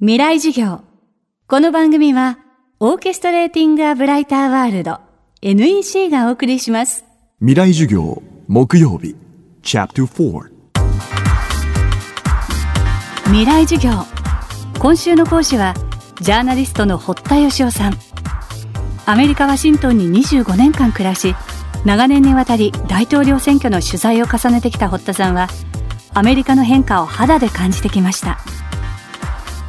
未来授業。この番組は、オーケストレーティング・ア・ブライター・ワールド NEC がお送りします。未来授業木曜日 Chapter 4未来授業。今週の講師は、ジャーナリストの堀田義夫さん。アメリカ・ワシントンに25年間暮らし、長年にわたり大統領選挙の取材を重ねてきた堀田さんは、アメリカの変化を肌で感じてきました。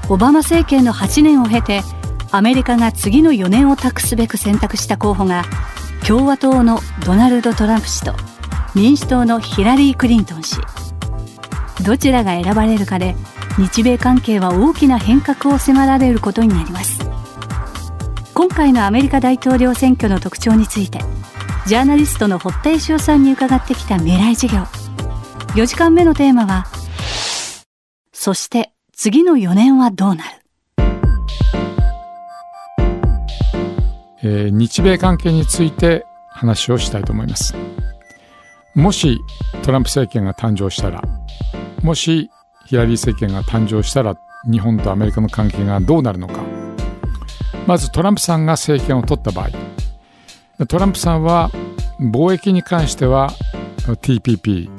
オバマ政権の8年を経てアメリカが次の4年を託すべく選択した候補が共和党のドナルド・トランプ氏と民主党のヒラリー・クリントン氏。どちらが選ばれるかで日米関係は大きな変革を迫られることになります。今回のアメリカ大統領選挙の特徴についてジャーナリストの堀田芳雄さんに伺ってきた未来授業。4時間目のテーマはそして次の4年はどうなる？えー日米関係について話をしたいと思います。もしトランプ政権が誕生したら、もしヒラリー政権が誕生したら、日本とアメリカの関係がどうなるのか。まずトランプさんが政権を取った場合、トランプさんは貿易に関しては TPP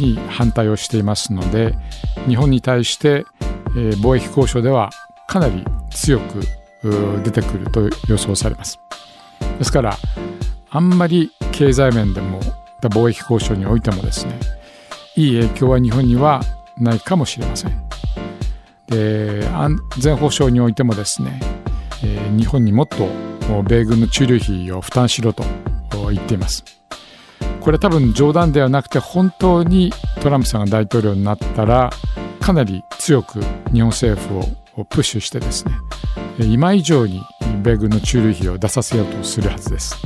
に反対をしていますので、日本に対して、え貿易交渉ではかなり強く出てくると予想されます。ですからあんまり経済面でも貿易交渉においてもですねいい影響は日本にはないかもしれません。で安全保障においてもですね、え日本にもっと米軍の駐留費を負担しろと言っています。これ多分冗談ではなくて本当にトランプさんが大統領になったらかなり強く日本政府をプッシュしてですね今以上に米軍の駐留費を出させようとするはずです。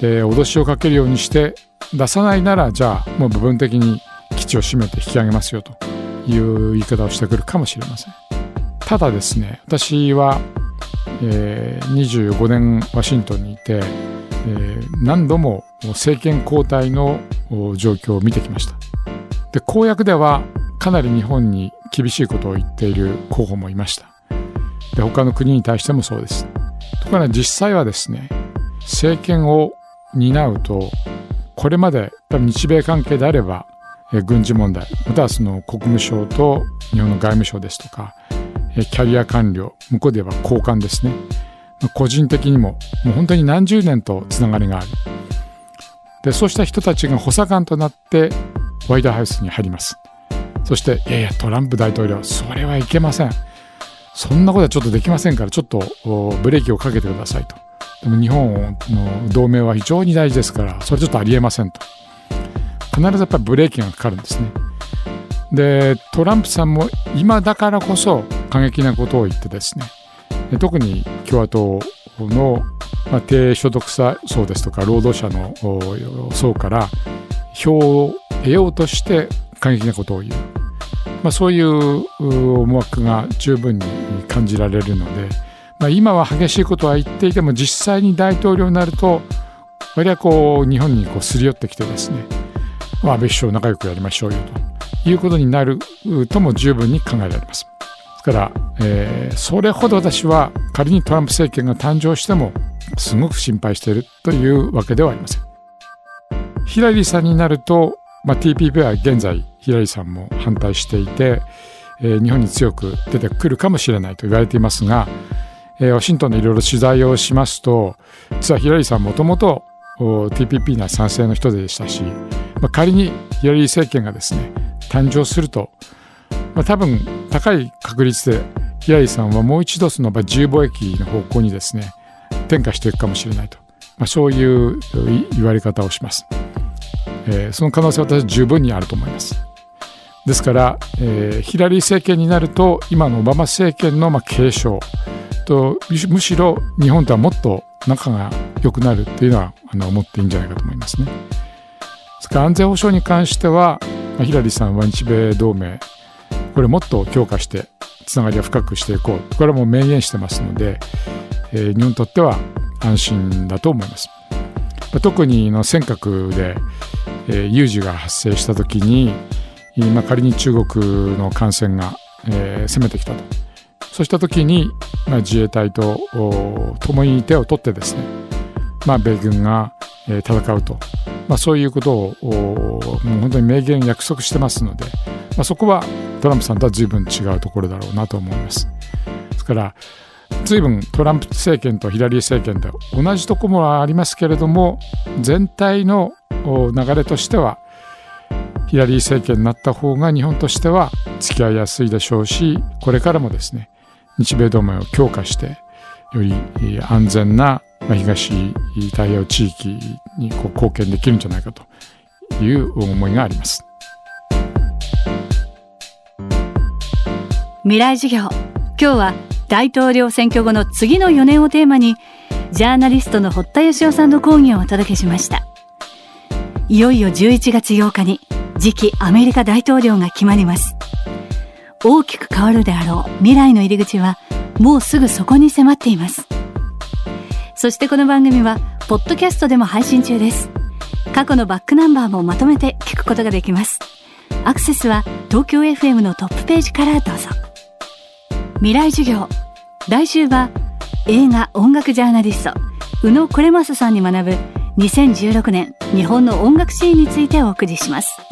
で脅しをかけるようにして出さないならじゃあもう部分的に基地を閉めて引き上げますよという言い方をしてくるかもしれません。ただですね私は、えー25年ワシントンにいて、えー何度も政権交代の状況を見てきました。で公約ではかなり日本に厳しいことを言っている候補もいました。で他の国に対してもそうです。ところが実際はですね政権を担うとこれまで多分日米関係であれば軍事問題またはその国務省と日本の外務省ですとかキャリア官僚向こうでは高官ですね個人的にももう本当に何十年とつながりがあるでそうした人たちが補佐官となってワイトハウスに入りますそしていやいやトランプ大統領それはいけません。そんなことはちょっとできませんからちょっとブレーキをかけてくださいと。でも日本の同盟は非常に大事ですからそれちょっとありえませんと。必ずやっぱりブレーキがかかるんですね。でトランプさんも今だからこそ過激なことを言ってですね。特に共和党の、まあ、低所得者層ですとか労働者の層から票を得ようとして過激なことを言う、まあ、そういう思惑が十分に感じられるので、まあ、今は激しいことは言っていても実際に大統領になると割合こう日本にこうすり寄ってきてですね、安倍首相仲良くやりましょうよということになるとも十分に考えられます。ですから、えーそれほど私は仮にトランプ政権が誕生してもすごく心配しているというわけではありません。ヒラリーさんになると、まあ、TPP は現在ヒラリーさんも反対していて、えー日本に強く出てくるかもしれないと言われていますが、えーワシントンでいろいろ取材をしますと実はヒラリーさんもともと TPP には賛成の人でしたし、まあ、仮にヒラリー政権がですね誕生すると、まあ、多分高い確率でヒラリーさんはもう一度そのまあ自由貿易の方向にですね転化していくかもしれないと、まあ、そういう言われ方をします。その可能性は私は十分にあると思います。ですから、えーヒラリー政権になると今のオバマ政権のまあ継承とむしろ日本とはもっと仲が良くなるっていうのはあの思っていいんじゃないかと思いますね。ですから安全保障に関しては、まあヒラリーさんは日米同盟これもっと強化してつながりを深くしていこうこれはもう明言してますので、えー日本にとっては安心だと思います。特にの尖閣で、えー有事が発生した時に今仮に中国の感染が、えー攻めてきたとそうした時に、まあ、自衛隊と共に手を取ってですね、まあ、米軍が、えー、戦うと、まあ、そういうことをもう本当に明言約束してますので、まあ、そこはトランプさんとは随分違うところだろうなと思います。ですから随分トランプ政権とヒラリー政権で同じところもありますけれども全体の流れとしてはヒラリー政権になった方が日本としては付き合いやすいでしょうしこれからもですね日米同盟を強化してより安全な東太平洋地域にこう貢献できるんじゃないかという思いがあります。未来授業。今日は大統領選挙後の次の4年をテーマにジャーナリストの堀田芳雄さんの講義をお届けしました。いよいよ11月8日に次期アメリカ大統領が決まります。大きく変わるであろう未来の入り口はもうすぐそこに迫っています。そしてこの番組はポッドキャストでも配信中です。過去のバックナンバーもまとめて聞くことができます。アクセスは東京 FM のトップページからどうぞ。未来授業。来週は映画音楽ジャーナリスト宇野これまささんに学ぶ2016年日本の音楽シーンについてお送りします。